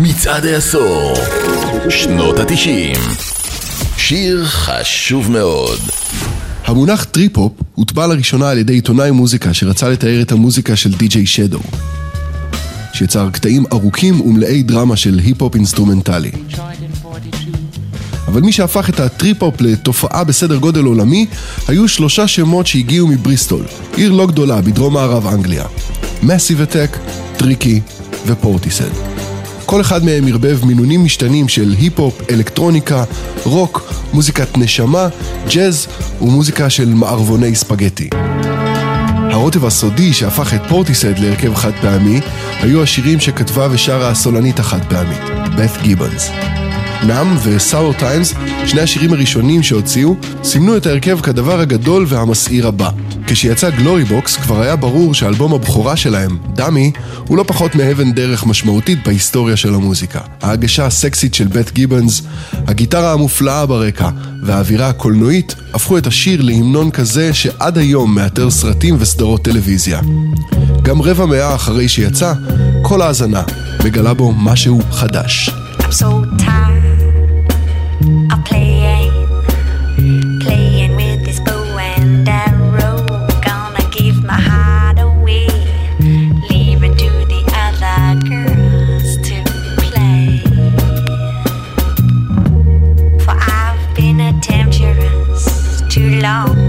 מצעד העשור, שנות התשעים. שיר חשוב מאוד. המונח טריפ-הופ הוטבע לראשונה על ידי עיתונאי מוזיקה שרצה לתאר את המוזיקה של די.ג'יי שדו, שיצר קטעים ארוכים ומלאי דרמה של היפ-הופ אינסטרומנטלי. אבל מי שהפך את הטריפ-הופ לתופעה בסדר גודל עולמי היו שלושה שמות שהגיעו מבריסטול, עיר לא גדולה בדרום מערב אנגליה. Massive Attack, Tricky ו Portishead. כל אחד מהם ערבב מינונים משתנים של היפ-הופ, אלקטרוניקה, רוק, מוזיקת נשמה, ג'אז ומוזיקה של מערבוני ספגטי. הרוטב הסודי שהפך את פורטיסד להרכב חד פעמי היו השירים שכתבה ושרה הסולנית החד פעמית, Beth Gibbons. Numb ו Sour Times, שני השירים הראשונים שהוציאו, סימנו את ההרכב כדבר הגדול והמסעיר הבא. כשיצא Glory Box כבר היה ברור שאלבום הבכורה שלהם, Dummy, הוא לא פחות מאבן דרך משמעותית בהיסטוריה של המוזיקה. ההגשה הסקסית של Beth Gibbons, הגיטרה המופלאה ברקע והאווירה הקולנועית הפכו את השיר להמנון כזה שעד היום מעטר סרטים וסדרות טלוויזיה. גם רבע מאה אחרי שיצא, כל האזנה מגלה בו משהו חדש. So tired. too long.